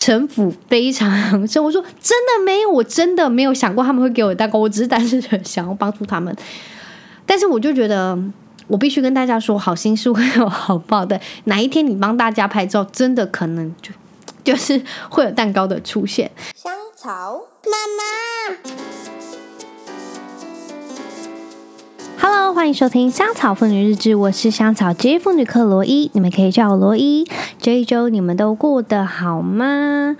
城府非常深。我说真的没有，我真的没有想过他们会给我蛋糕，我只是单纯想要帮助他们。但是我就觉得，我必须跟大家说，好心是会有好报的。哪一天你帮大家拍照，真的可能就就是会有蛋糕的出现。香草妈妈，Hello，欢迎收听香草妇女日志，我是香草职业妇女克罗伊，你们可以叫我罗伊。这一周你们都过得好吗？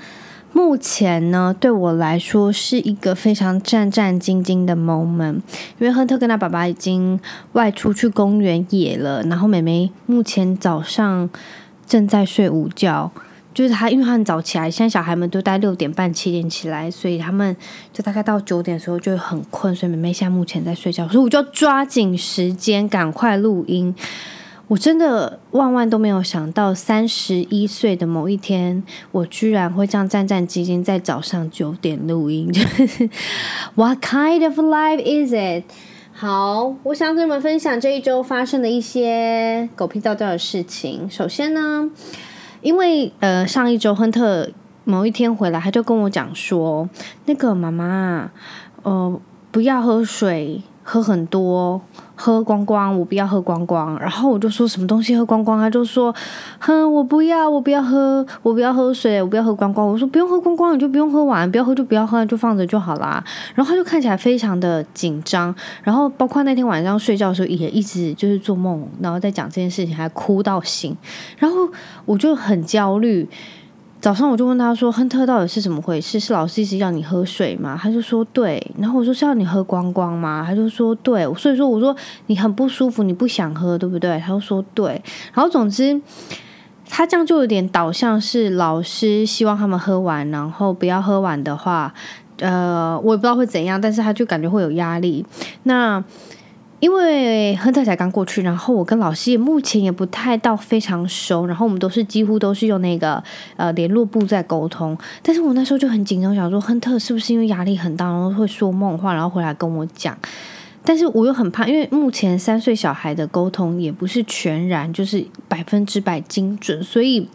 目前呢，对我来说是一个非常战战兢兢的 moment，因为亨特跟他爸爸已经外出去公园野了，然后妹妹目前早上正在睡午觉，就是他因为他很早起来，现在小孩们都大概六点半七点起来，所以他们就大概到九点的时候就很困，所以妹妹现在目前在睡觉，所以我就要抓紧时间赶快录音。我真的万万都没有想到，三十一岁的某一天，我居然会这样战战兢兢在早上九点录音。What kind of life is it？好，我想跟你们分享这一周发生的一些狗屁倒掉的事情。首先呢，因为呃上一周亨特某一天回来，他就跟我讲说，那个妈妈，呃，不要喝水。喝很多，喝光光，我不要喝光光。然后我就说什么东西喝光光，他就说，哼，我不要，我不要喝，我不要喝水，我不要喝光光。我说不用喝光光，你就不用喝完，不要喝就不要喝，就放着就好啦。然后他就看起来非常的紧张，然后包括那天晚上睡觉的时候也一直就是做梦，然后在讲这件事情，还哭到醒。然后我就很焦虑。早上我就问他说：“亨特到底是怎么回事？是老师一直要你喝水吗？”他就说：“对。”然后我说：“是要你喝光光吗？”他就说：“对。”所以说我说：“你很不舒服，你不想喝，对不对？”他就说：“对。”然后总之，他这样就有点导向是老师希望他们喝完，然后不要喝完的话，呃，我也不知道会怎样，但是他就感觉会有压力。那。因为亨特才刚过去，然后我跟老师也目前也不太到非常熟，然后我们都是几乎都是用那个呃联络簿在沟通。但是我那时候就很紧张，想说亨特是不是因为压力很大，然后会说梦话，然后回来跟我讲。但是我又很怕，因为目前三岁小孩的沟通也不是全然就是百分之百精准，所以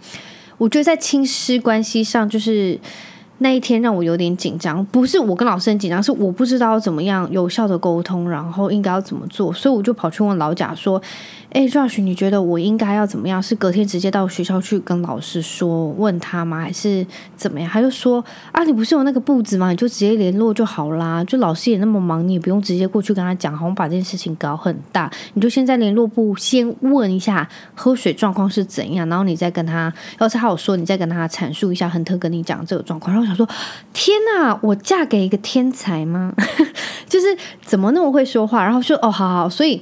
我觉得在亲师关系上就是。那一天让我有点紧张，不是我跟老师很紧张，是我不知道怎么样有效的沟通，然后应该要怎么做，所以我就跑去问老贾说：“诶，Josh，你觉得我应该要怎么样？是隔天直接到学校去跟老师说，问他吗？还是怎么样？”他就说：“啊，你不是有那个簿子吗？你就直接联络就好啦。就老师也那么忙，你也不用直接过去跟他讲，好像把这件事情搞很大。你就先在联络部先问一下喝水状况是怎样，然后你再跟他，要是他有说，你再跟他阐述一下亨特跟你讲这个状况，然后。我想说，天哪！我嫁给一个天才吗？就是怎么那么会说话？然后说哦，好好。所以，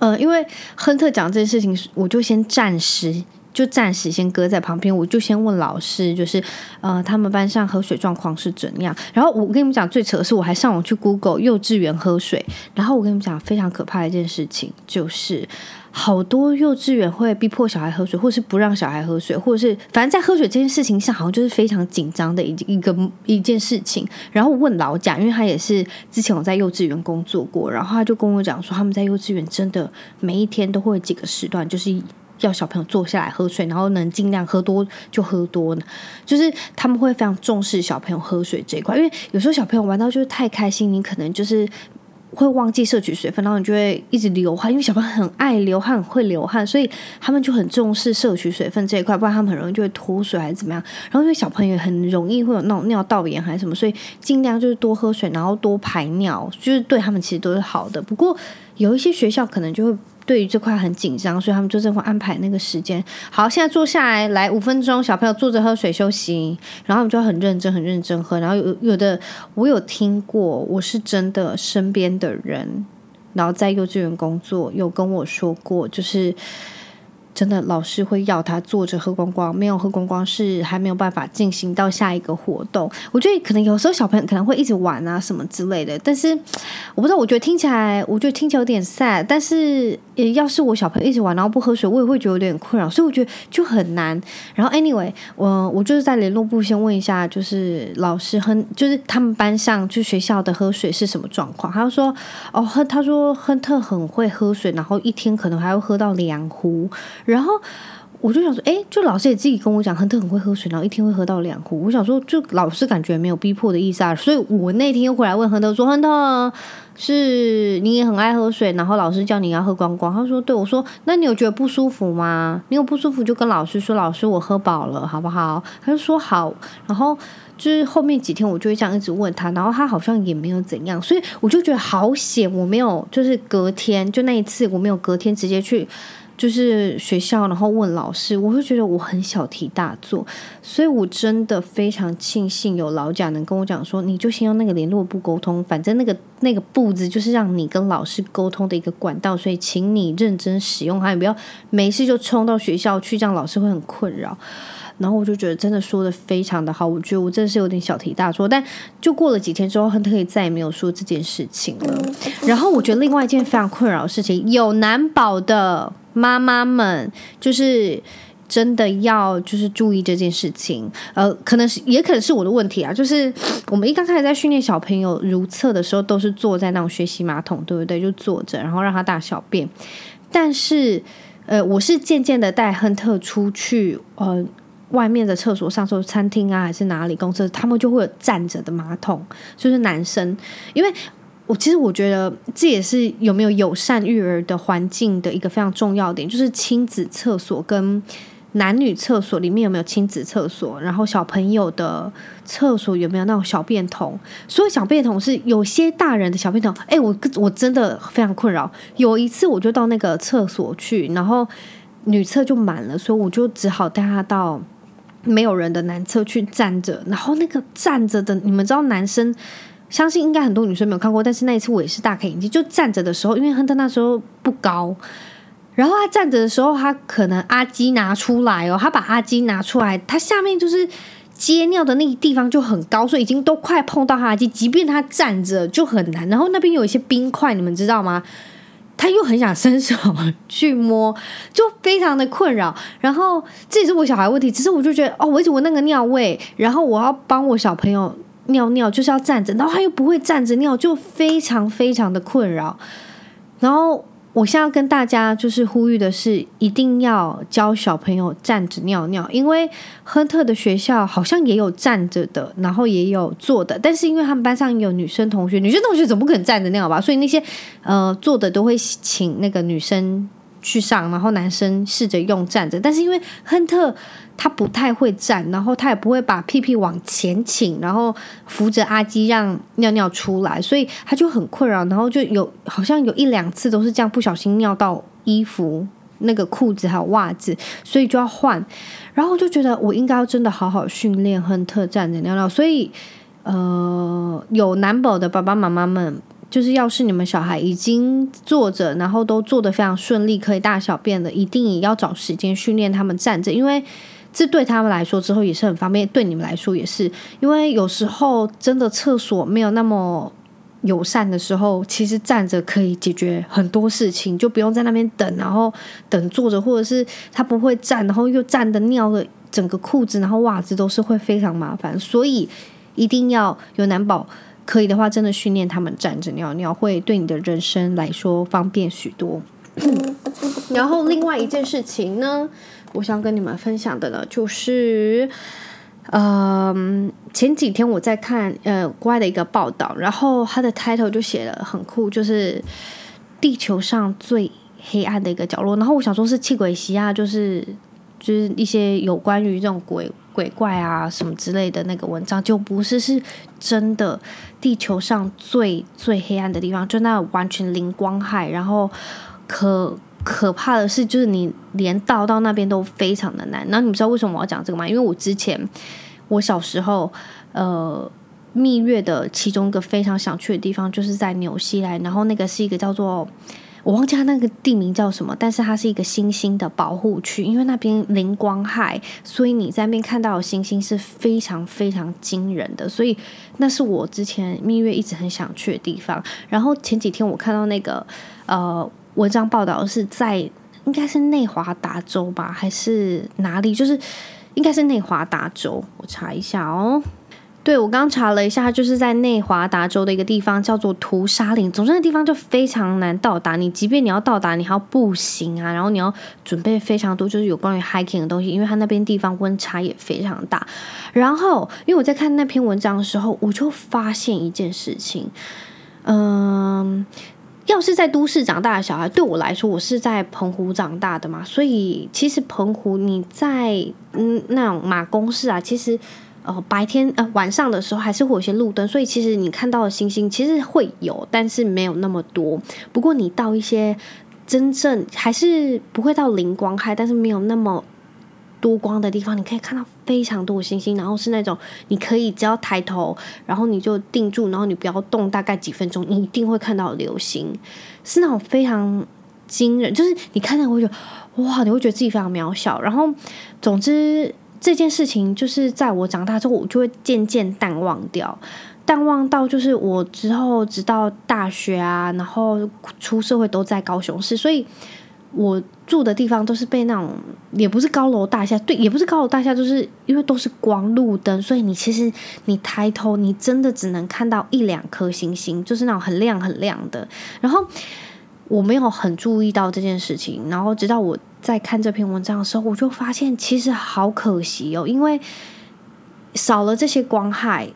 呃，因为亨特讲这件事情，我就先暂时就暂时先搁在旁边。我就先问老师，就是呃，他们班上喝水状况是怎样？然后我跟你们讲，最扯的是，我还上网去 Google 幼稚园喝水。然后我跟你们讲，非常可怕的一件事情就是。好多幼稚园会逼迫小孩喝水，或是不让小孩喝水，或者是反正在喝水这件事情上，好像就是非常紧张的一一个一件事情。然后问老贾，因为他也是之前我在幼稚园工作过，然后他就跟我讲说，他们在幼稚园真的每一天都会有几个时段，就是要小朋友坐下来喝水，然后能尽量喝多就喝多呢，就是他们会非常重视小朋友喝水这一块，因为有时候小朋友玩到就是太开心，你可能就是。会忘记摄取水分，然后你就会一直流汗，因为小朋友很爱流汗，会流汗，所以他们就很重视摄取水分这一块，不然他们很容易就会脱水还是怎么样。然后因为小朋友很容易会有那种尿道炎还是什么，所以尽量就是多喝水，然后多排尿，就是对他们其实都是好的。不过有一些学校可能就会。对于这块很紧张，所以他们就正会安排那个时间。好，现在坐下来，来五分钟，小朋友坐着喝水休息，然后我们就很认真、很认真喝。然后有有的，我有听过，我是真的身边的人，然后在幼稚园工作，有跟我说过，就是。真的，老师会要他坐着喝光光，没有喝光光是还没有办法进行到下一个活动。我觉得可能有时候小朋友可能会一直玩啊什么之类的，但是我不知道，我觉得听起来，我觉得听起来有点塞。但是，要是我小朋友一直玩然后不喝水，我也会觉得有点困扰，所以我觉得就很难。然后，anyway，我我就是在联络部先问一下，就是老师亨，就是他们班上就学校的喝水是什么状况？他就说，哦，亨，他说亨特很会喝水，然后一天可能还会喝到两壶。然后我就想说，哎，就老师也自己跟我讲，亨特很会喝水，然后一天会喝到两壶。我想说，就老师感觉没有逼迫的意思啊，所以我那天又回来问亨特说，亨特是你也很爱喝水，然后老师叫你要喝光光。他说，对，我说，那你有觉得不舒服吗？你有不舒服就跟老师说，老师我喝饱了，好不好？他就说好，然后。就是后面几天我就会这样一直问他，然后他好像也没有怎样，所以我就觉得好险，我没有就是隔天就那一次我没有隔天直接去就是学校，然后问老师，我会觉得我很小题大做，所以我真的非常庆幸有老贾能跟我讲说，你就先用那个联络部沟通，反正那个那个步子就是让你跟老师沟通的一个管道，所以请你认真使用它，也不要没事就冲到学校去，这样老师会很困扰。然后我就觉得真的说的非常的好，我觉得我真的是有点小题大做，但就过了几天之后，亨特也再也没有说这件事情了。然后我觉得另外一件非常困扰的事情，有难保的妈妈们就是真的要就是注意这件事情。呃，可能是也可能是我的问题啊，就是我们一刚开始在训练小朋友如厕的时候，都是坐在那种学习马桶，对不对？就坐着，然后让他大小便。但是呃，我是渐渐的带亨特出去，呃。外面的厕所上，说餐厅啊，还是哪里公厕，他们就会有站着的马桶，就是男生。因为我其实我觉得这也是有没有友善育儿的环境的一个非常重要点，就是亲子厕所跟男女厕所里面有没有亲子厕所，然后小朋友的厕所有没有那种小便桶。所以小便桶是有些大人的小便桶，哎，我我真的非常困扰。有一次我就到那个厕所去，然后女厕就满了，所以我就只好带他到。没有人的男厕去站着，然后那个站着的，你们知道男生，相信应该很多女生没有看过，但是那一次我也是大开眼界。就站着的时候，因为亨特那时候不高，然后他站着的时候，他可能阿基拿出来哦，他把阿基拿出来，他下面就是接尿的那个地方就很高，所以已经都快碰到他阿基，即便他站着就很难。然后那边有一些冰块，你们知道吗？他又很想伸手去摸，就非常的困扰。然后这也是我小孩问题，只是我就觉得哦，我一直闻那个尿味，然后我要帮我小朋友尿尿，就是要站着，然后他又不会站着尿，就非常非常的困扰。然后。我现在要跟大家就是呼吁的是，一定要教小朋友站着尿尿，因为亨特的学校好像也有站着的，然后也有坐的，但是因为他们班上有女生同学，女生同学总不可能站着尿吧，所以那些呃坐的都会请那个女生。去上，然后男生试着用站着，但是因为亨特他不太会站，然后他也不会把屁屁往前倾，然后扶着阿基让尿尿出来，所以他就很困扰，然后就有好像有一两次都是这样不小心尿到衣服、那个裤子还有袜子，所以就要换，然后我就觉得我应该要真的好好训练亨特站着尿尿，所以呃有男宝的爸爸妈妈们。就是要是你们小孩已经坐着，然后都坐得非常顺利，可以大小便的，一定也要找时间训练他们站着，因为这对他们来说之后也是很方便，对你们来说也是。因为有时候真的厕所没有那么友善的时候，其实站着可以解决很多事情，就不用在那边等，然后等坐着，或者是他不会站，然后又站的尿的整个裤子，然后袜子都是会非常麻烦，所以一定要有男宝。可以的话，真的训练他们站着尿尿，会对你的人生来说方便许多。然后另外一件事情呢，我想跟你们分享的呢，就是，嗯、前几天我在看呃国外的一个报道，然后它的 title 就写了很酷，就是地球上最黑暗的一个角落。然后我想说是气鬼西亚，就是就是一些有关于这种鬼。鬼怪啊，什么之类的那个文章就不是，是真的。地球上最最黑暗的地方，就那完全零光害，然后可可怕的是，就是你连到到那边都非常的难。那你们知道为什么我要讲这个吗？因为我之前我小时候，呃，蜜月的其中一个非常想去的地方，就是在纽西兰，然后那个是一个叫做。我忘记它那个地名叫什么，但是它是一个星星的保护区，因为那边零光害，所以你在那边看到的星星是非常非常惊人的，所以那是我之前蜜月一直很想去的地方。然后前几天我看到那个呃文章报道是在应该是内华达州吧，还是哪里？就是应该是内华达州，我查一下哦。对，我刚查了一下，就是在内华达州的一个地方，叫做屠杀岭。总之，那地方就非常难到达。你即便你要到达，你还要步行啊，然后你要准备非常多，就是有关于 hiking 的东西，因为它那边地方温差也非常大。然后，因为我在看那篇文章的时候，我就发现一件事情，嗯，要是在都市长大的小孩，对我来说，我是在澎湖长大的嘛，所以其实澎湖你在嗯那种马公市啊，其实。哦，白天呃晚上的时候还是会有些路灯，所以其实你看到的星星其实会有，但是没有那么多。不过你到一些真正还是不会到零光害，但是没有那么多光的地方，你可以看到非常多的星星，然后是那种你可以只要抬头，然后你就定住，然后你不要动，大概几分钟，你一定会看到流星，是那种非常惊人，就是你看到会觉得哇，你会觉得自己非常渺小。然后总之。这件事情就是在我长大之后，我就会渐渐淡忘掉，淡忘到就是我之后直到大学啊，然后出社会都在高雄市，所以我住的地方都是被那种也不是高楼大厦，对，也不是高楼大厦，就是因为都是光路灯，所以你其实你抬头，你真的只能看到一两颗星星，就是那种很亮很亮的，然后。我没有很注意到这件事情，然后直到我在看这篇文章的时候，我就发现其实好可惜哦，因为少了这些光害，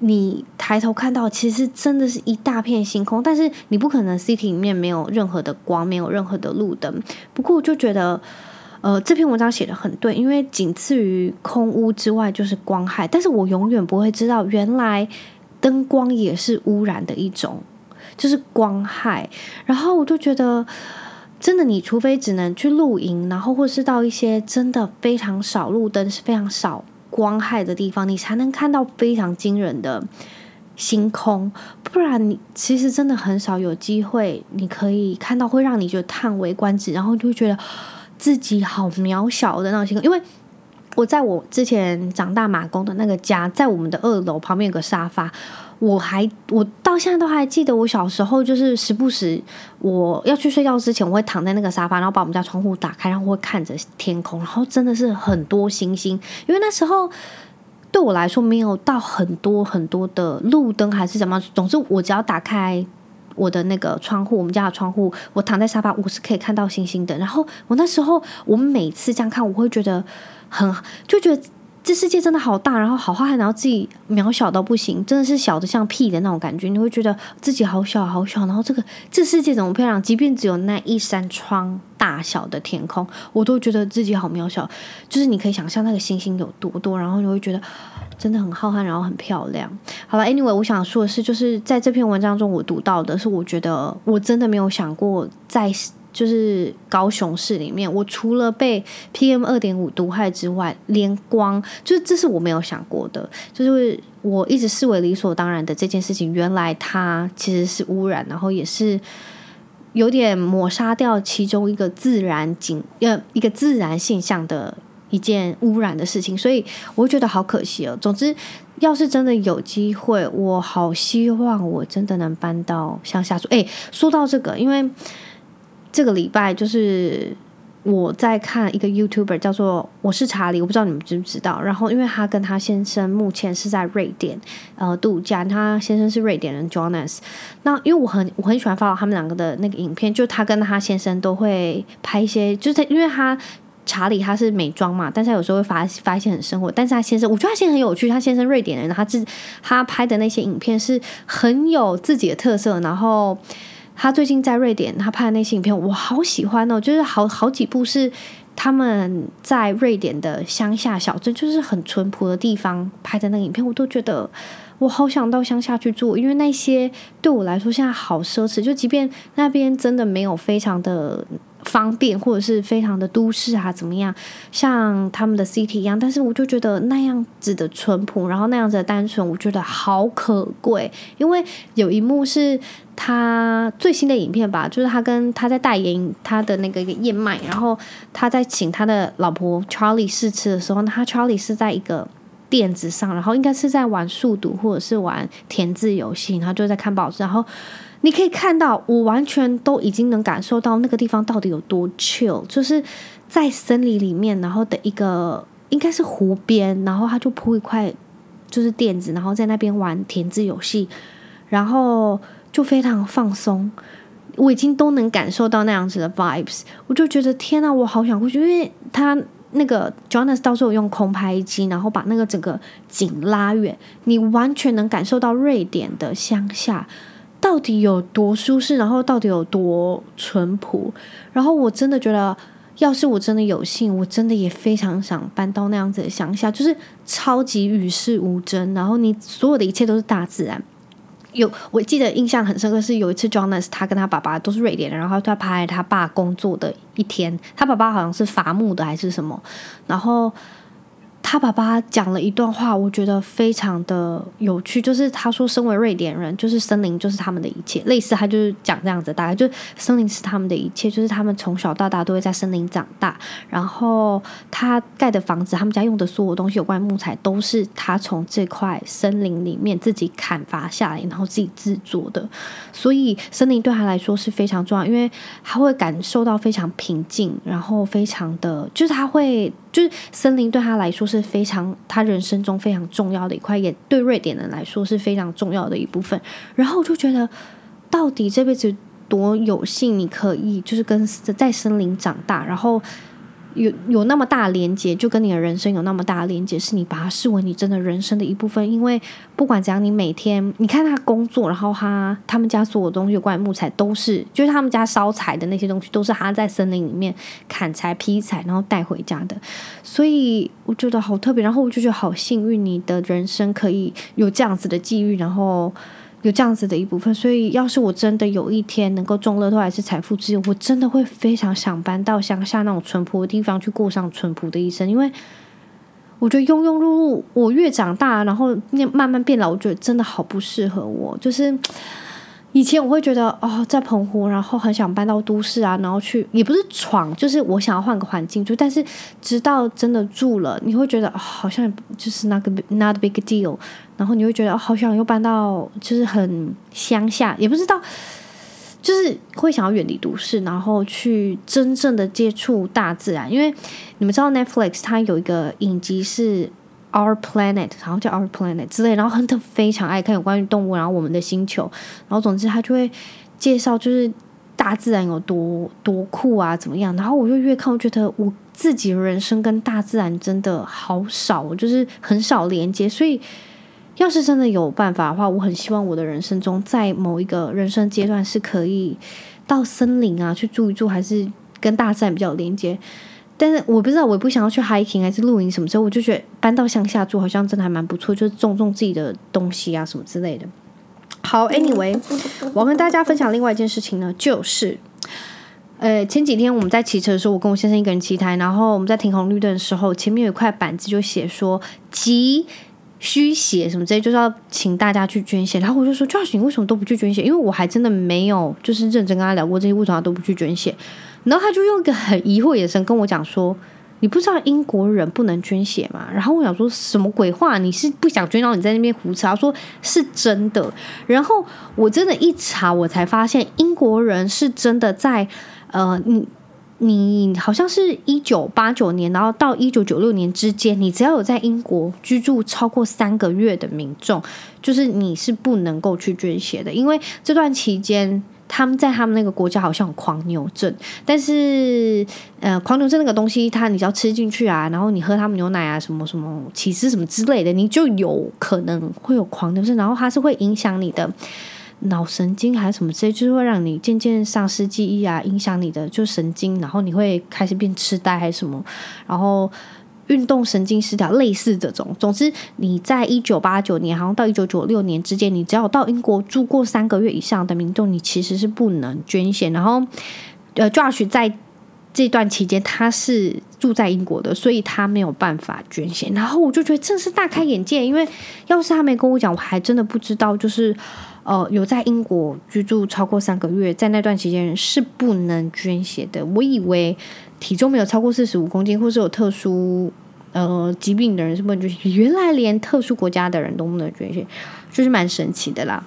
你抬头看到其实真的是一大片星空，但是你不可能 city 里面没有任何的光，没有任何的路灯。不过我就觉得，呃，这篇文章写的很对，因为仅次于空污之外就是光害，但是我永远不会知道原来灯光也是污染的一种。就是光害，然后我就觉得，真的，你除非只能去露营，然后或是到一些真的非常少路灯、是非常少光害的地方，你才能看到非常惊人的星空。不然，你其实真的很少有机会，你可以看到会让你觉得叹为观止，然后就会觉得自己好渺小的那种星空。因为我在我之前长大马工的那个家，在我们的二楼旁边有个沙发。我还我到现在都还记得，我小时候就是时不时我要去睡觉之前，我会躺在那个沙发，然后把我们家窗户打开，然后会看着天空，然后真的是很多星星。因为那时候对我来说没有到很多很多的路灯还是怎么，总之我只要打开我的那个窗户，我们家的窗户，我躺在沙发，我是可以看到星星的。然后我那时候我每次这样看，我会觉得很就觉得。这世界真的好大，然后好浩瀚，然后自己渺小到不行，真的是小的像屁的那种感觉。你会觉得自己好小好小，然后这个这世界怎么漂亮？即便只有那一扇窗大小的天空，我都觉得自己好渺小。就是你可以想象那个星星有多多，然后你会觉得真的很浩瀚，然后很漂亮。好了，Anyway，我想说的是，就是在这篇文章中，我读到的是，我觉得我真的没有想过在。就是高雄市里面，我除了被 PM 二点五毒害之外，连光，就是这是我没有想过的，就是我一直视为理所当然的这件事情，原来它其实是污染，然后也是有点抹杀掉其中一个自然景，呃，一个自然现象的一件污染的事情，所以我觉得好可惜哦。总之，要是真的有机会，我好希望我真的能搬到乡下住。哎，说到这个，因为。这个礼拜就是我在看一个 YouTuber 叫做我是查理，我不知道你们知不知道。然后，因为他跟他先生目前是在瑞典呃度假，他先生是瑞典人 Jonas。那因为我很我很喜欢 follow 他们两个的那个影片，就他跟他先生都会拍一些，就是因为他查理他是美妆嘛，但是他有时候会发发一些很生活。但是他先生，我觉得他先生很有趣，他先生瑞典人，他自他拍的那些影片是很有自己的特色，然后。他最近在瑞典，他拍的那些影片我好喜欢哦，就是好好几部是他们在瑞典的乡下小镇，就是很淳朴的地方拍的那个影片，我都觉得我好想到乡下去住，因为那些对我来说现在好奢侈，就即便那边真的没有非常的。方便或者是非常的都市啊，怎么样？像他们的 city 一样，但是我就觉得那样子的淳朴，然后那样子的单纯，我觉得好可贵。因为有一幕是他最新的影片吧，就是他跟他在代言他的那个一个燕麦，然后他在请他的老婆 Charlie 试吃的时候，他 Charlie 是在一个垫子上，然后应该是在玩数独或者是玩填字游戏，然后就在看报纸，然后。你可以看到，我完全都已经能感受到那个地方到底有多 chill，就是在森林里面，然后的一个应该是湖边，然后它就铺一块就是垫子，然后在那边玩填字游戏，然后就非常放松。我已经都能感受到那样子的 vibes，我就觉得天呐，我好想过去，因为他那个 Jonas 到时候用空拍机，然后把那个整个景拉远，你完全能感受到瑞典的乡下到底有多舒适，然后到底有多淳朴。然后我真的觉得，要是我真的有幸，我真的也非常想搬到那样子的乡下，就是超级与世无争，然后你所有的一切都是大自然。有，我记得印象很深刻，是有一次 Jonas 他跟他爸爸都是瑞典人，然后他拍他爸工作的一天，他爸爸好像是伐木的还是什么，然后。他爸爸讲了一段话，我觉得非常的有趣，就是他说，身为瑞典人，就是森林就是他们的一切，类似他就是讲这样子，大概就是森林是他们的一切，就是他们从小到大都会在森林长大，然后他盖的房子，他们家用的所有东西有关木材，都是他从这块森林里面自己砍伐下来，然后自己制作的，所以森林对他来说是非常重要，因为他会感受到非常平静，然后非常的，就是他会。就是森林对他来说是非常他人生中非常重要的一块，也对瑞典人来说是非常重要的一部分。然后我就觉得，到底这辈子多有幸，你可以就是跟在森林长大，然后。有有那么大连接，就跟你的人生有那么大连接，是你把它视为你真的人生的一部分。因为不管怎样，你每天你看他工作，然后他他们家所有东西关于木材都是，就是他们家烧柴的那些东西都是他在森林里面砍柴劈柴，然后带回家的。所以我觉得好特别，然后我就觉得好幸运，你的人生可以有这样子的际遇，然后。有这样子的一部分，所以要是我真的有一天能够中乐透还是财富自由，我真的会非常想搬到乡下那种淳朴的地方去过上淳朴的一生。因为我觉得庸庸碌碌，我越长大，然后慢慢变老，我觉得真的好不适合我。就是以前我会觉得哦，在澎湖，然后很想搬到都市啊，然后去也不是闯，就是我想要换个环境住。但是直到真的住了，你会觉得，好像就是那个 not big deal。然后你会觉得好想又搬到就是很乡下，也不知道，就是会想要远离都市，然后去真正的接触大自然。因为你们知道 Netflix 它有一个影集是 Our Planet，好像叫 Our Planet 之类，然后亨特非常爱看有关于动物，然后我们的星球，然后总之他就会介绍就是大自然有多多酷啊，怎么样？然后我就越看，我觉得我自己的人生跟大自然真的好少，就是很少连接，所以。要是真的有办法的话，我很希望我的人生中，在某一个人生阶段是可以到森林啊去住一住，还是跟大自然比较连接。但是我不知道，我也不想要去 hiking 还是露营什么之后，我就觉得搬到乡下住好像真的还蛮不错，就是种种自己的东西啊什么之类的。好，Anyway，我要跟大家分享另外一件事情呢，就是，呃，前几天我们在骑车的时候，我跟我先生一个人骑台，然后我们在停红绿灯的时候，前面有一块板子就写说急。需血什么之类，就是要请大家去捐血。然后我就说，Josh，你为什么都不去捐血？因为我还真的没有就是认真跟他聊过这些，为什么他都不去捐血？然后他就用一个很疑惑眼神跟我讲说：“你不知道英国人不能捐血吗？”然后我想说什么鬼话？你是不想捐，然后你在那边胡扯？他说是真的。然后我真的一查，我才发现英国人是真的在呃，你。你好像是一九八九年，然后到一九九六年之间，你只要有在英国居住超过三个月的民众，就是你是不能够去捐血的，因为这段期间他们在他们那个国家好像有狂牛症，但是呃，狂牛症那个东西，它你只要吃进去啊，然后你喝他们牛奶啊，什么什么起司什么之类的，你就有可能会有狂牛症，然后它是会影响你的。脑神经还是什么之类，就是会让你渐渐丧失记忆啊，影响你的就神经，然后你会开始变痴呆还是什么，然后运动神经失调，类似这种。总之，你在一九八九年好像到一九九六年之间，你只要到英国住过三个月以上的民众，你其实是不能捐血。然后，呃，Josh 在这段期间他是住在英国的，所以他没有办法捐血。然后我就觉得真是大开眼界，因为要是他没跟我讲，我还真的不知道，就是。呃，有在英国居住超过三个月，在那段期间是不能捐血的。我以为体重没有超过四十五公斤，或是有特殊呃疾病的人是不能捐血。原来连特殊国家的人都不能捐献，就是蛮神奇的啦。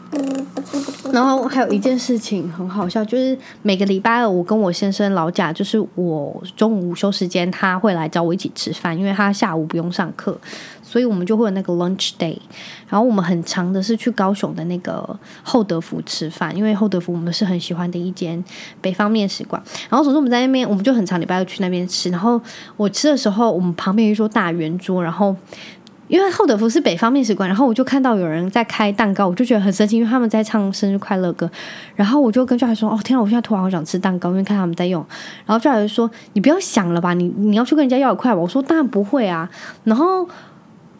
然后还有一件事情很好笑，就是每个礼拜二我跟我先生老贾，就是我中午午休时间他会来找我一起吃饭，因为他下午不用上课，所以我们就会有那个 lunch day。然后我们很长的是去高雄的那个厚德福吃饭，因为厚德福我们是很喜欢的一间北方面食馆。然后总之我们在那边，我们就很长礼拜要去那边吃。然后我吃的时候，我们旁边有一桌大圆桌，然后。因为厚德福是北方面食馆，然后我就看到有人在开蛋糕，我就觉得很神奇，因为他们在唱生日快乐歌，然后我就跟 Josh 说：“哦，天啊，我现在突然好想吃蛋糕，因为看他们在用。”然后 Josh 就说：“你不要想了吧，你你要去跟人家要一块吧。”我说：“当然不会啊。”然后。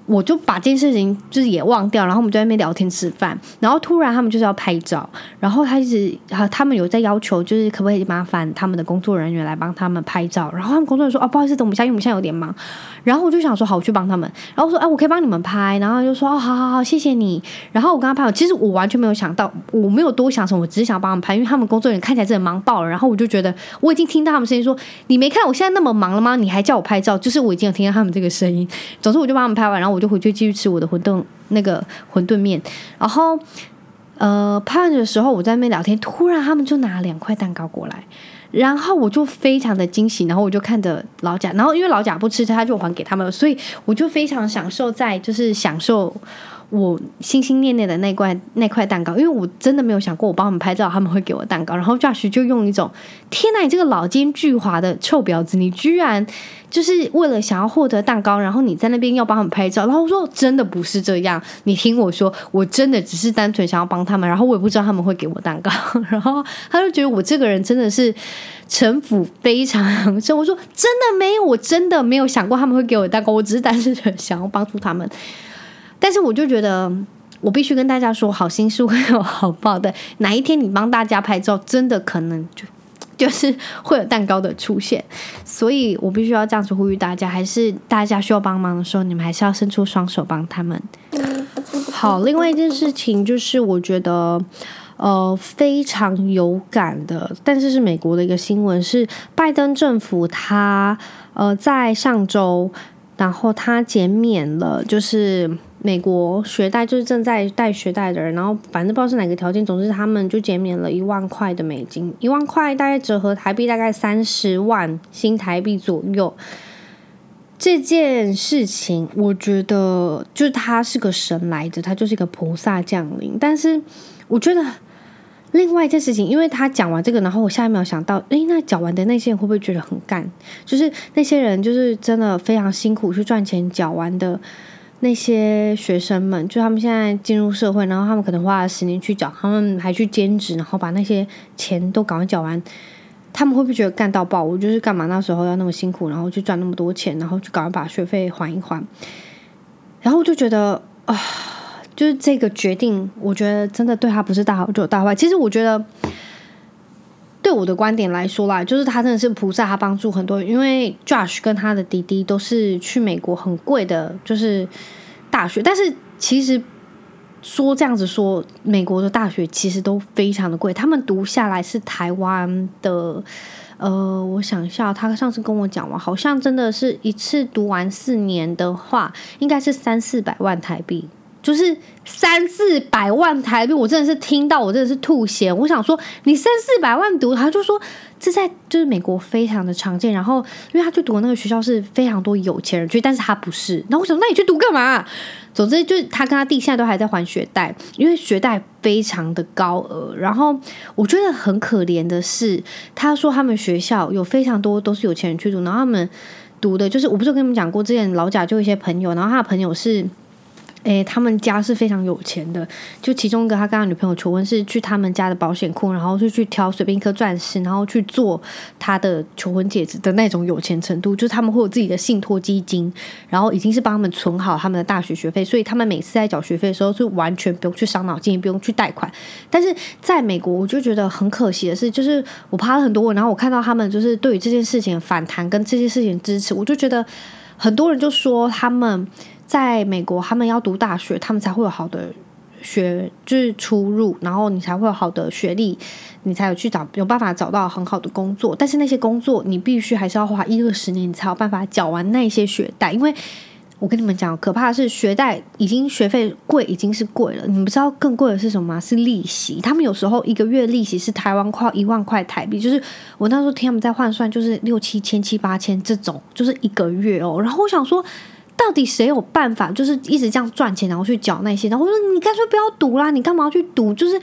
我就把这件事情就是也忘掉，然后我们在那边聊天吃饭，然后突然他们就是要拍照，然后他一直啊他们有在要求，就是可不可以麻烦他们的工作人员来帮他们拍照，然后他们工作人员说啊，不好意思，等我们一下，因为我们现在有点忙，然后我就想说好，我去帮他们，然后说哎，我可以帮你们拍，然后就说哦，好好好，谢谢你，然后我跟他拍，其实我完全没有想到，我没有多想什么，我只是想帮他们拍，因为他们工作人员看起来真的忙爆了，然后我就觉得我已经听到他们声音说，你没看我现在那么忙了吗？你还叫我拍照，就是我已经有听到他们这个声音，总之我就帮他们拍完，然后我就回去继续吃我的馄饨那个馄饨面，然后呃拍完的时候，我在那边聊天，突然他们就拿两块蛋糕过来，然后我就非常的惊喜，然后我就看着老贾，然后因为老贾不吃，他就还给他们，所以我就非常享受在就是享受。我心心念念的那块那块蛋糕，因为我真的没有想过我帮他们拍照，他们会给我蛋糕。然后 Josh 就用一种“天哪，你这个老奸巨猾的臭婊子，你居然就是为了想要获得蛋糕，然后你在那边要帮他们拍照。”然后我说：“真的不是这样，你听我说，我真的只是单纯想要帮他们。然后我也不知道他们会给我蛋糕。然后他就觉得我这个人真的是城府非常深。我说：“真的没有，我真的没有想过他们会给我蛋糕，我只是单纯想要帮助他们。”但是我就觉得，我必须跟大家说，好心是会有好报的。哪一天你帮大家拍照，真的可能就 就是会有蛋糕的出现。所以我必须要这样子呼吁大家，还是大家需要帮忙的时候，你们还是要伸出双手帮他们。好，另外一件事情就是，我觉得呃非常有感的，但是是美国的一个新闻，是拜登政府他呃在上周，然后他减免了就是。美国学贷就是正在贷学贷的人，然后反正不知道是哪个条件，总之他们就减免了一万块的美金，一万块大概折合台币大概三十万新台币左右。这件事情我觉得就是他是个神来着，他就是一个菩萨降临。但是我觉得另外一件事情，因为他讲完这个，然后我下一秒想到，诶，那缴完的那些人会不会觉得很干？就是那些人就是真的非常辛苦去赚钱缴完的。那些学生们，就他们现在进入社会，然后他们可能花了十年去缴，他们还去兼职，然后把那些钱都赶快缴完，他们会不会觉得干到爆？我就是干嘛那时候要那么辛苦，然后去赚那么多钱，然后就赶快把学费还一还，然后我就觉得啊，就是这个决定，我觉得真的对他不是大好就大坏。其实我觉得。对我的观点来说啦，就是他真的是菩萨，他帮助很多人。因为 Josh 跟他的弟弟都是去美国很贵的，就是大学。但是其实说这样子说，美国的大学其实都非常的贵。他们读下来是台湾的，呃，我想一下，他上次跟我讲完，好像真的是一次读完四年的话，应该是三四百万台币。就是三四百万台币，我真的是听到我真的是吐血。我想说，你三四百万读，他就说这在就是美国非常的常见。然后，因为他去读那个学校是非常多有钱人去，但是他不是。那我想，那你去读干嘛？总之，就是他跟他弟现在都还在还学贷，因为学贷非常的高额。然后我觉得很可怜的是，他说他们学校有非常多都是有钱人去读，然后他们读的就是我不是跟你们讲过，之前老贾就一些朋友，然后他的朋友是。诶，他们家是非常有钱的。就其中一个，他跟他女朋友求婚是去他们家的保险库，然后就去挑随便一颗钻石，然后去做他的求婚戒指的那种有钱程度。就是他们会有自己的信托基金，然后已经是帮他们存好他们的大学学费，所以他们每次在缴学费的时候，是完全不用去伤脑筋，也不用去贷款。但是在美国，我就觉得很可惜的是，就是我爬了很多，然后我看到他们就是对于这件事情反弹跟这件事情支持，我就觉得很多人就说他们。在美国，他们要读大学，他们才会有好的学，就是出入，然后你才会有好的学历，你才有去找有办法找到很好的工作。但是那些工作，你必须还是要花一二十年，你才有办法缴完那些学贷。因为我跟你们讲，可怕的是学贷已经学费贵，已经是贵了。你们知道更贵的是什么？是利息。他们有时候一个月利息是台湾快一万块台币，就是我那时候听他们在换算，就是六七千、七八千这种，就是一个月哦。然后我想说，到底谁有办法，就是一直这样赚钱，然后去缴那些？然后我说，你干脆不要赌啦，你干嘛要去赌？就是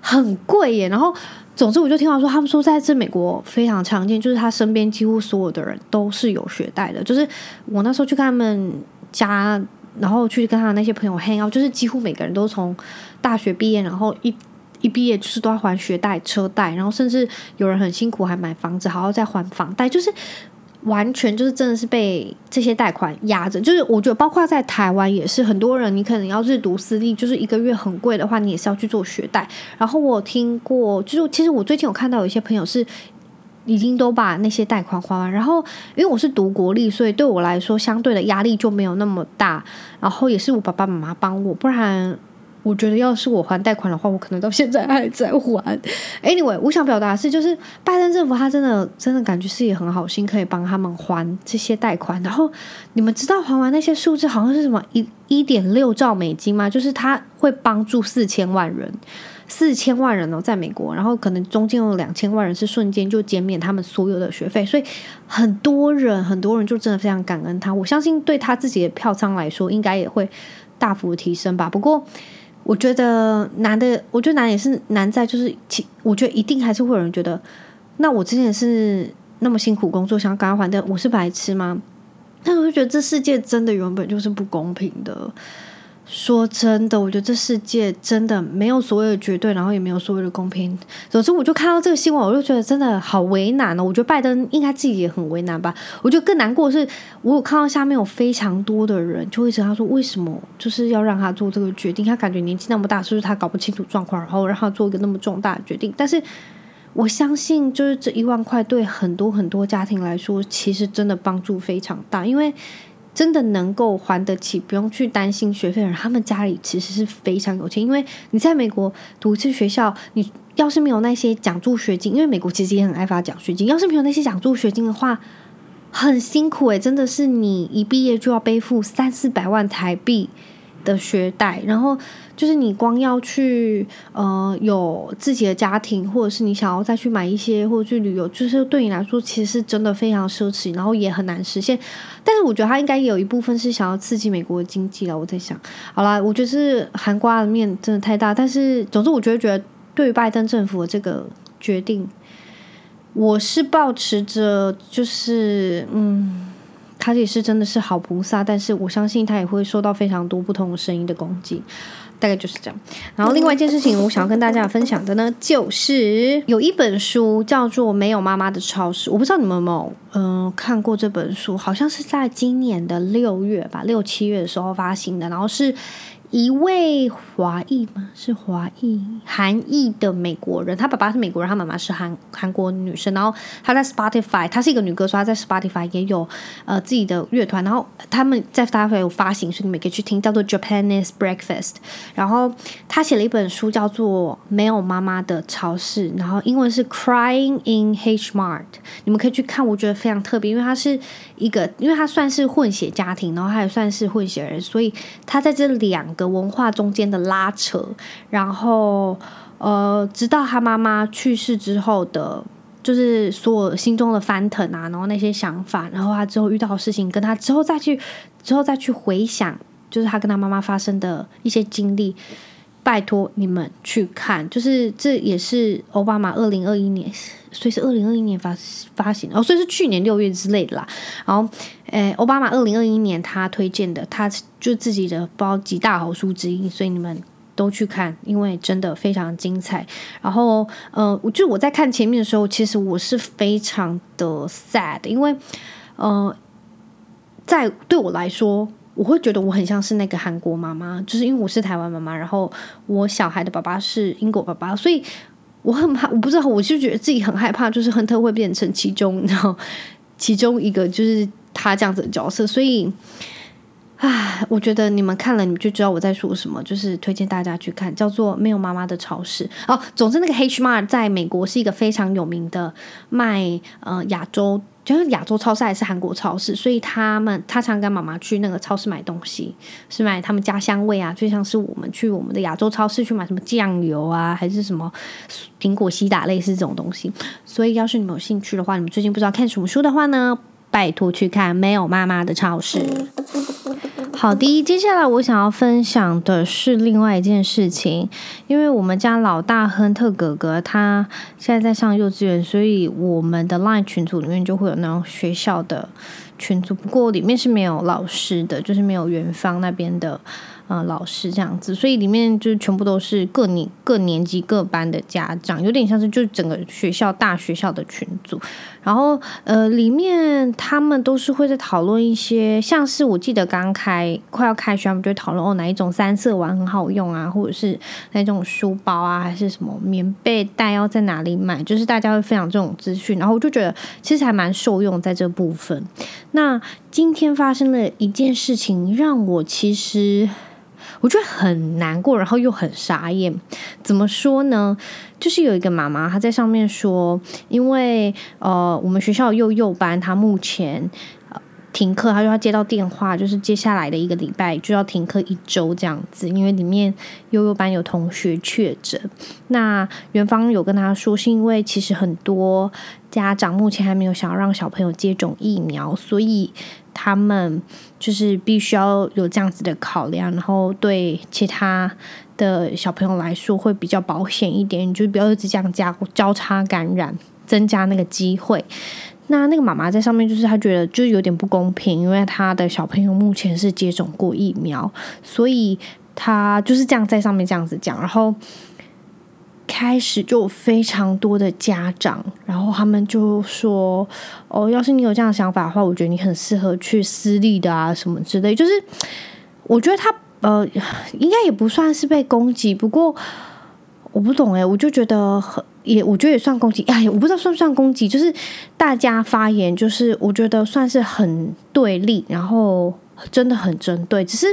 很贵耶。然后。总之，我就听到说，他们说在这美国非常常见，就是他身边几乎所有的人都是有学贷的。就是我那时候去看他们家，然后去跟他的那些朋友 hang out，就是几乎每个人都从大学毕业，然后一一毕业就是都要还学贷、车贷，然后甚至有人很辛苦还买房子，还要再还房贷，就是。完全就是真的是被这些贷款压着，就是我觉得包括在台湾也是很多人，你可能要是读私立，就是一个月很贵的话，你也是要去做学贷。然后我听过，就是其实我最近有看到有一些朋友是已经都把那些贷款还完。然后因为我是读国立，所以对我来说相对的压力就没有那么大。然后也是我爸爸妈妈帮我，不然。我觉得要是我还贷款的话，我可能到现在还在还。Anyway，我想表达的是，就是拜登政府他真的真的感觉是也很好心，可以帮他们还这些贷款。然后你们知道还完那些数字好像是什么一一点六兆美金吗？就是他会帮助四千万人，四千万人哦，在美国，然后可能中间有两千万人是瞬间就减免他们所有的学费，所以很多人很多人就真的非常感恩他。我相信对他自己的票仓来说，应该也会大幅提升吧。不过。我觉得难的，我觉得难也是难在就是，其我觉得一定还是会有人觉得，那我之前是那么辛苦工作，想要赶快还掉，我是白痴吗？但我就觉得这世界真的原本就是不公平的。说真的，我觉得这世界真的没有所谓的绝对，然后也没有所谓的公平。总之，我就看到这个新闻，我就觉得真的好为难哦。我觉得拜登应该自己也很为难吧。我觉得更难过的是，我有看到下面有非常多的人就会一直他说，为什么就是要让他做这个决定？他感觉年纪那么大，是不是他搞不清楚状况，然后让他做一个那么重大的决定？但是我相信，就是这一万块对很多很多家庭来说，其实真的帮助非常大，因为。真的能够还得起，不用去担心学费的人，他们家里其实是非常有钱。因为你在美国读一次学校，你要是没有那些奖助学金，因为美国其实也很爱发奖学金，要是没有那些奖助学金的话，很辛苦诶，真的是你一毕业就要背负三四百万台币。的学贷，然后就是你光要去呃有自己的家庭，或者是你想要再去买一些或者去旅游，就是对你来说其实真的非常奢侈，然后也很难实现。但是我觉得他应该有一部分是想要刺激美国的经济了。我在想，好啦，我觉得是韩瓜的面真的太大。但是总之，我觉得觉得对于拜登政府的这个决定，我是抱持着就是嗯。他也是真的是好菩萨，但是我相信他也会受到非常多不同的声音的攻击，大概就是这样。然后另外一件事情，我想要跟大家分享的呢，就是有一本书叫做《没有妈妈的超市》，我不知道你们有没有嗯、呃、看过这本书，好像是在今年的六月吧，六七月的时候发行的，然后是。一位华裔吗？是华裔、韩裔的美国人。他爸爸是美国人，他妈妈是韩韩国女生。然后他在 Spotify，他是一个女歌手，他在 Spotify 也有呃自己的乐团。然后他们在 Spotify 有发行，所以你们可以去听，叫做 Japanese Breakfast。然后他写了一本书，叫做《没有妈妈的超市》，然后英文是 Crying in H Mart。你们可以去看，我觉得非常特别，因为他是一个，因为他算是混血家庭，然后他也算是混血人，所以他在这两个。文化中间的拉扯，然后呃，直到他妈妈去世之后的，就是所有心中的翻腾啊，然后那些想法，然后他之后遇到的事情，跟他之后再去之后再去回想，就是他跟他妈妈发生的一些经历。拜托你们去看，就是这也是奥巴马二零二一年，所以是二零二一年发发行，哦，所以是去年六月之类的啦。然后，诶，奥巴马二零二一年他推荐的，他就自己的包几大好书之一，所以你们都去看，因为真的非常精彩。然后，呃，就我在看前面的时候，其实我是非常的 sad，因为，呃，在对我来说。我会觉得我很像是那个韩国妈妈，就是因为我是台湾妈妈，然后我小孩的爸爸是英国爸爸，所以我很怕，我不知道，我就觉得自己很害怕，就是亨特会变成其中，然后其中一个就是他这样子的角色，所以，啊，我觉得你们看了，你们就知道我在说什么，就是推荐大家去看，叫做《没有妈妈的超市》哦。总之，那个 H Mart 在美国是一个非常有名的卖呃亚洲。就是亚洲超市还是韩国超市，所以他们他常跟妈妈去那个超市买东西，是买他们家乡味啊，就像是我们去我们的亚洲超市去买什么酱油啊，还是什么苹果西打类似这种东西。所以要是你们有兴趣的话，你们最近不知道看什么书的话呢，拜托去看没有妈妈的超市。好的，接下来我想要分享的是另外一件事情，因为我们家老大亨特哥哥他现在在上幼稚园，所以我们的 LINE 群组里面就会有那种学校的群组，不过里面是没有老师的，就是没有元芳那边的。呃，老师这样子，所以里面就全部都是各年各年级各班的家长，有点像是就整个学校大学校的群组。然后呃，里面他们都是会在讨论一些，像是我记得刚开快要开学，他们就讨论哦哪一种三色碗很好用啊，或者是哪种书包啊，还是什么棉被袋要在哪里买，就是大家会分享这种资讯。然后我就觉得其实还蛮受用在这部分。那今天发生了一件事情，让我其实。我觉得很难过，然后又很傻眼。怎么说呢？就是有一个妈妈，她在上面说，因为呃，我们学校幼幼班，她目前停课，他就要接到电话，就是接下来的一个礼拜就要停课一周这样子，因为里面幼幼班有同学确诊。那园方有跟他说，是因为其实很多家长目前还没有想要让小朋友接种疫苗，所以。他们就是必须要有这样子的考量，然后对其他的小朋友来说会比较保险一点，就不要一直这样加交叉感染，增加那个机会。那那个妈妈在上面就是她觉得就是有点不公平，因为她的小朋友目前是接种过疫苗，所以她就是这样在上面这样子讲，然后。开始就非常多的家长，然后他们就说：“哦，要是你有这样的想法的话，我觉得你很适合去私立的啊，什么之类。”就是我觉得他呃，应该也不算是被攻击，不过我不懂诶，我就觉得很也，我觉得也算攻击。哎，我不知道算不算攻击，就是大家发言，就是我觉得算是很对立，然后真的很针对，只是。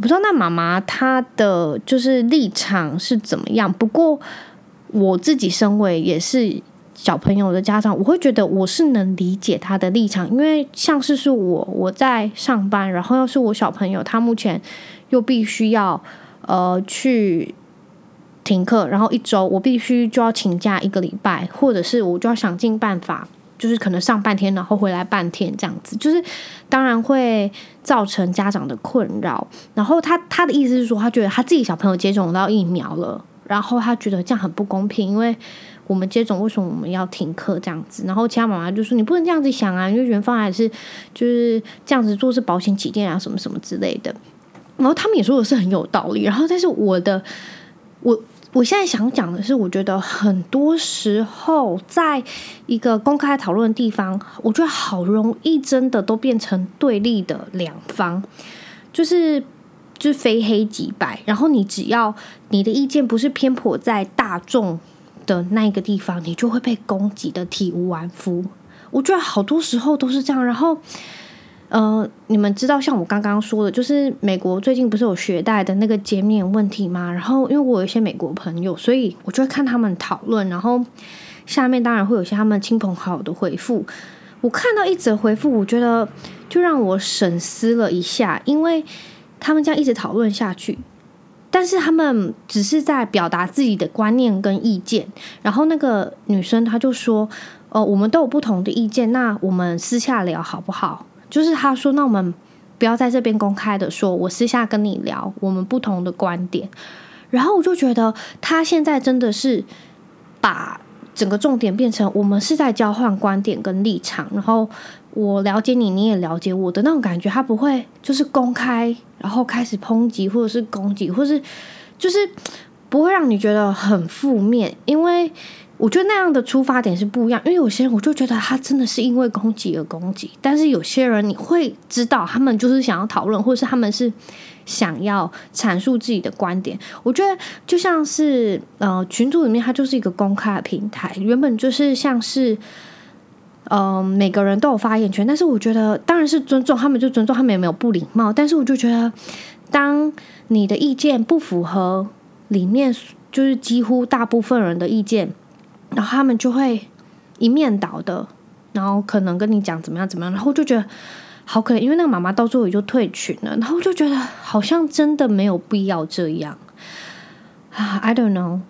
不知道那妈妈她的就是立场是怎么样？不过我自己身为也是小朋友的家长，我会觉得我是能理解她的立场，因为像是是我我在上班，然后要是我小朋友他目前又必须要呃去停课，然后一周我必须就要请假一个礼拜，或者是我就要想尽办法。就是可能上半天，然后回来半天这样子，就是当然会造成家长的困扰。然后他他的意思是说，他觉得他自己小朋友接种到疫苗了，然后他觉得这样很不公平，因为我们接种为什么我们要停课这样子？然后其他妈妈就说，你不能这样子想啊，因为园方还是就是这样子做是保险起见啊，什么什么之类的。然后他们也说的是很有道理。然后但是我的我。我现在想讲的是，我觉得很多时候，在一个公开讨论的地方，我觉得好容易真的都变成对立的两方，就是就是非黑即白。然后你只要你的意见不是偏颇在大众的那一个地方，你就会被攻击的体无完肤。我觉得好多时候都是这样。然后。呃，你们知道像我刚刚说的，就是美国最近不是有学贷的那个减免问题吗？然后因为我有一些美国朋友，所以我就会看他们讨论，然后下面当然会有些他们亲朋好友的回复。我看到一则回复，我觉得就让我审思了一下，因为他们这样一直讨论下去，但是他们只是在表达自己的观念跟意见。然后那个女生她就说：“呃，我们都有不同的意见，那我们私下聊好不好？”就是他说，那我们不要在这边公开的说，我私下跟你聊我们不同的观点。然后我就觉得他现在真的是把整个重点变成我们是在交换观点跟立场，然后我了解你，你也了解我的那种感觉。他不会就是公开，然后开始抨击或者是攻击，或是就是不会让你觉得很负面，因为。我觉得那样的出发点是不一样，因为有些人我就觉得他真的是因为攻击而攻击，但是有些人你会知道他们就是想要讨论，或者是他们是想要阐述自己的观点。我觉得就像是呃群组里面，它就是一个公开的平台，原本就是像是嗯、呃、每个人都有发言权，但是我觉得当然是尊重他们，就尊重他们也没有不礼貌，但是我就觉得当你的意见不符合里面就是几乎大部分人的意见。然后他们就会一面倒的然后可能跟你讲怎么样怎么样，然后就觉得好可怜，因为那个妈妈到最后也就退群了，然后就觉得好像真的没有必要这样啊，I don't know。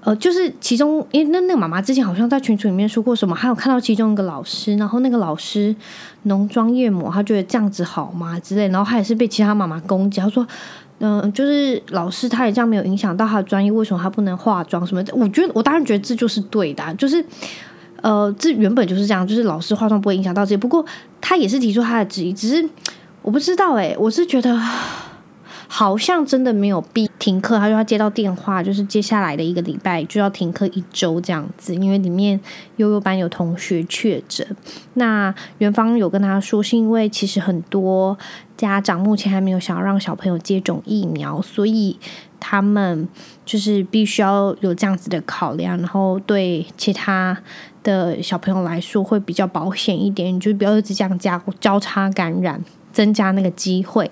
呃，就是其中，因为那那个妈妈之前好像在群组里面说过什么，还有看到其中一个老师，然后那个老师浓妆艳抹，他觉得这样子好吗之类，然后他也是被其他妈妈攻击，他说，嗯、就是老师他也这样没有影响到他的专业，为什么他不能化妆什么的？我觉得我当然觉得这就是对的，就是呃，这原本就是这样，就是老师化妆不会影响到这些，不过他也是提出他的质疑，只是我不知道哎，我是觉得。好像真的没有必停课，他就要接到电话，就是接下来的一个礼拜就要停课一周这样子，因为里面悠悠班有同学确诊。那园方有跟他说，是因为其实很多家长目前还没有想要让小朋友接种疫苗，所以他们就是必须要有这样子的考量，然后对其他的小朋友来说会比较保险一点，就不要一直这样加交叉感染，增加那个机会。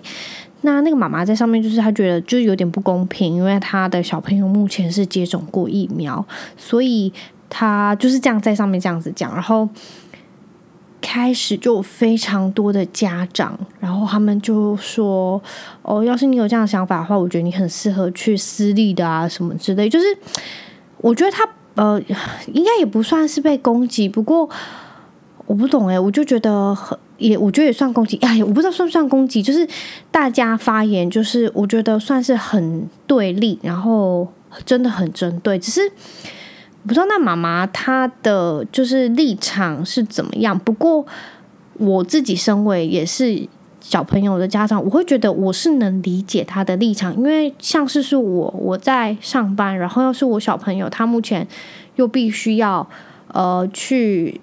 那那个妈妈在上面，就是她觉得就有点不公平，因为她的小朋友目前是接种过疫苗，所以她就是这样在上面这样子讲，然后开始就非常多的家长，然后他们就说：“哦，要是你有这样的想法的话，我觉得你很适合去私立的啊，什么之类。”就是我觉得他呃，应该也不算是被攻击，不过我不懂诶，我就觉得很。也我觉得也算攻击，哎，我不知道算不算攻击，就是大家发言，就是我觉得算是很对立，然后真的很针对。只是不知道那妈妈她的就是立场是怎么样。不过我自己身为也是小朋友的家长，我会觉得我是能理解她的立场，因为像是是我我在上班，然后要是我小朋友他目前又必须要呃去。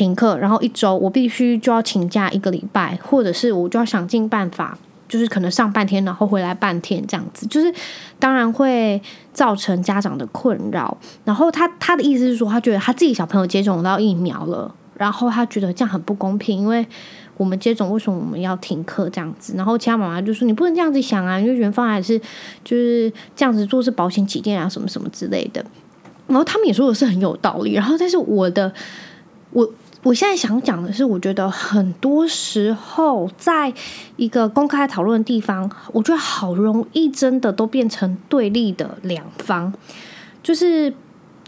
停课，然后一周我必须就要请假一个礼拜，或者是我就要想尽办法，就是可能上半天，然后回来半天这样子，就是当然会造成家长的困扰。然后他他的意思是说，他觉得他自己小朋友接种到疫苗了，然后他觉得这样很不公平，因为我们接种为什么我们要停课这样子？然后其他妈妈就说你不能这样子想啊，因为园方还是就是这样子做是保险起见啊，什么什么之类的。然后他们也说的是很有道理。然后但是我的我。我现在想讲的是，我觉得很多时候，在一个公开讨论的地方，我觉得好容易真的都变成对立的两方，就是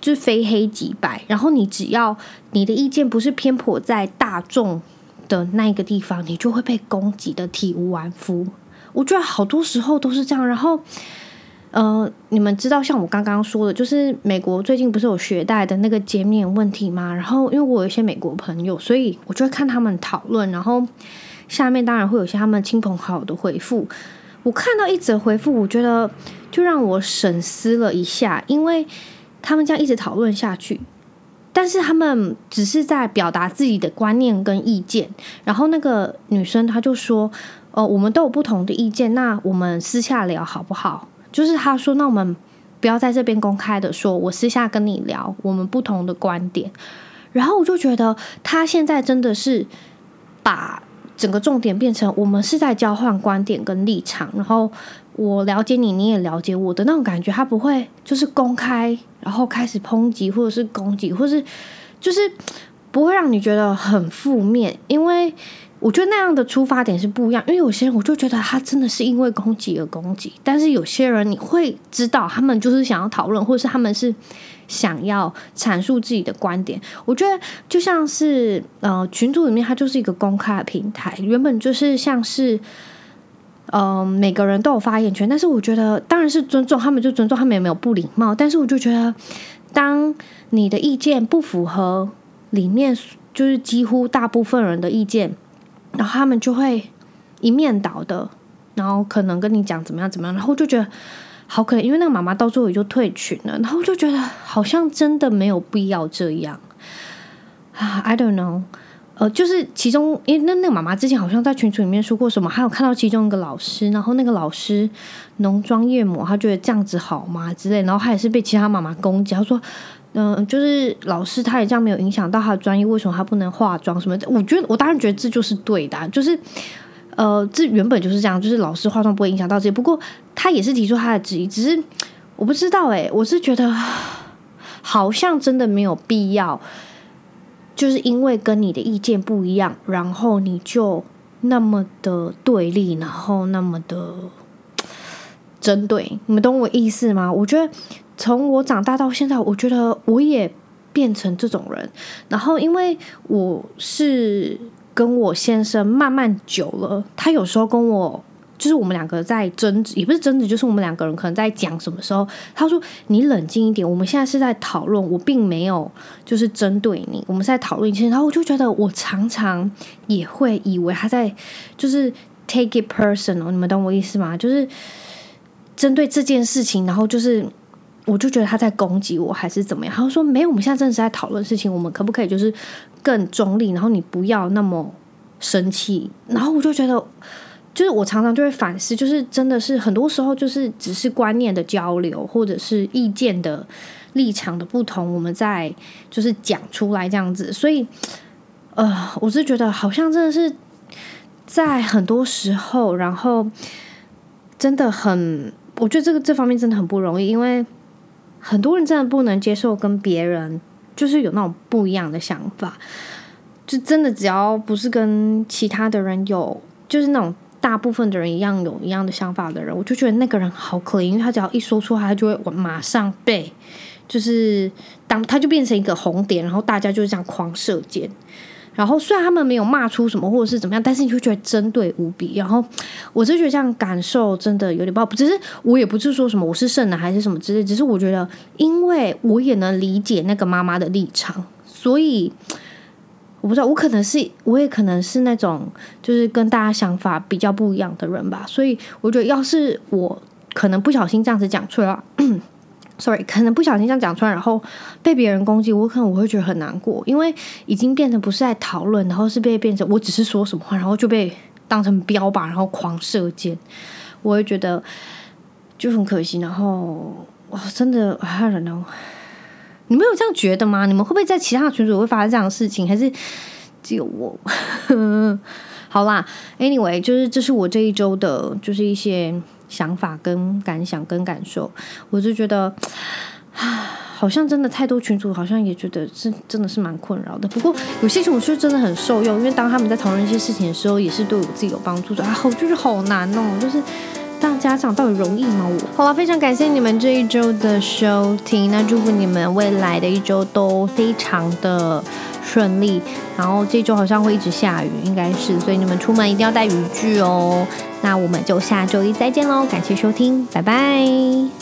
就是非黑即白。然后你只要你的意见不是偏颇在大众的那一个地方，你就会被攻击的体无完肤。我觉得好多时候都是这样。然后。呃，你们知道像我刚刚说的，就是美国最近不是有学贷的那个减免问题吗？然后因为我有一些美国朋友，所以我就会看他们讨论，然后下面当然会有些他们亲朋好友的回复。我看到一则回复，我觉得就让我审思了一下，因为他们这样一直讨论下去，但是他们只是在表达自己的观念跟意见。然后那个女生她就说：“呃，我们都有不同的意见，那我们私下聊好不好？”就是他说，那我们不要在这边公开的说，我私下跟你聊我们不同的观点。然后我就觉得他现在真的是把整个重点变成我们是在交换观点跟立场，然后我了解你，你也了解我的那种感觉。他不会就是公开，然后开始抨击或者是攻击，或是就是不会让你觉得很负面，因为。我觉得那样的出发点是不一样，因为有些人我就觉得他真的是因为攻击而攻击，但是有些人你会知道他们就是想要讨论，或者是他们是想要阐述自己的观点。我觉得就像是呃群组里面，它就是一个公开的平台，原本就是像是嗯、呃、每个人都有发言权，但是我觉得当然是尊重他们，就尊重他们也没有不礼貌，但是我就觉得当你的意见不符合里面就是几乎大部分人的意见。然后他们就会一面倒的，然后可能跟你讲怎么样怎么样，然后就觉得好可怜，因为那个妈妈到最后也就退群了，然后就觉得好像真的没有必要这样啊，I don't know，呃，就是其中因为那那个妈妈之前好像在群组里面说过什么，还有看到其中一个老师，然后那个老师浓妆艳抹，他觉得这样子好吗之类，然后他也是被其他妈妈攻击，他说。嗯、就是老师他也这样没有影响到他的专业，为什么他不能化妆什么的？我觉得我当然觉得这就是对的，就是呃，这原本就是这样，就是老师化妆不会影响到这些。不过他也是提出他的质疑，只是我不知道诶，我是觉得好像真的没有必要。就是因为跟你的意见不一样，然后你就那么的对立，然后那么的针对，你们懂我意思吗？我觉得从我长大到现在，我觉得我也变成这种人。然后因为我是跟我先生慢慢久了，他有时候跟我。就是我们两个在争执，也不是争执，就是我们两个人可能在讲什么时候，他说：“你冷静一点，我们现在是在讨论，我并没有就是针对你，我们在讨论一些。”然后我就觉得，我常常也会以为他在就是 take it personal，你们懂我意思吗？就是针对这件事情，然后就是我就觉得他在攻击我，还是怎么样？他说：“没有，我们现在真的是在讨论事情，我们可不可以就是更中立？然后你不要那么生气。”然后我就觉得。就是我常常就会反思，就是真的是很多时候就是只是观念的交流，或者是意见的立场的不同，我们在就是讲出来这样子。所以，呃，我是觉得好像真的是在很多时候，然后真的很，我觉得这个这方面真的很不容易，因为很多人真的不能接受跟别人就是有那种不一样的想法，就真的只要不是跟其他的人有，就是那种。大部分的人一样有一样的想法的人，我就觉得那个人好可怜，因为他只要一说出话，他就会马上被，就是当他就变成一个红点，然后大家就是这样狂射箭。然后虽然他们没有骂出什么或者是怎么样，但是你就觉得针对无比。然后我就觉得这样感受真的有点不好。只是我也不是说什么我是圣男还是什么之类，只是我觉得，因为我也能理解那个妈妈的立场，所以。我不知道，我可能是，我也可能是那种，就是跟大家想法比较不一样的人吧。所以我觉得，要是我可能不小心这样子讲出来，sorry，可能不小心这样讲出来，然后被别人攻击，我可能我会觉得很难过，因为已经变成不是在讨论，然后是被变成我只是说什么话，然后就被当成标靶，然后狂射箭，我会觉得就很可惜。然后哇，真的，I don't know。你们有这样觉得吗？你们会不会在其他的群组会发生这样的事情？还是只有我？好啦，Anyway，就是这是我这一周的，就是一些想法跟感想跟感受。我就觉得，啊好像真的太多群主，好像也觉得是真的是蛮困扰的。不过有些群主是真的很受用，因为当他们在讨论一些事情的时候，也是对我自己有帮助的。啊，我就是好难哦，就是。当家长到底容易吗？我好了，非常感谢你们这一周的收听，那祝福你们未来的一周都非常的顺利。然后这周好像会一直下雨，应该是，所以你们出门一定要带雨具哦。那我们就下周一再见喽，感谢收听，拜拜。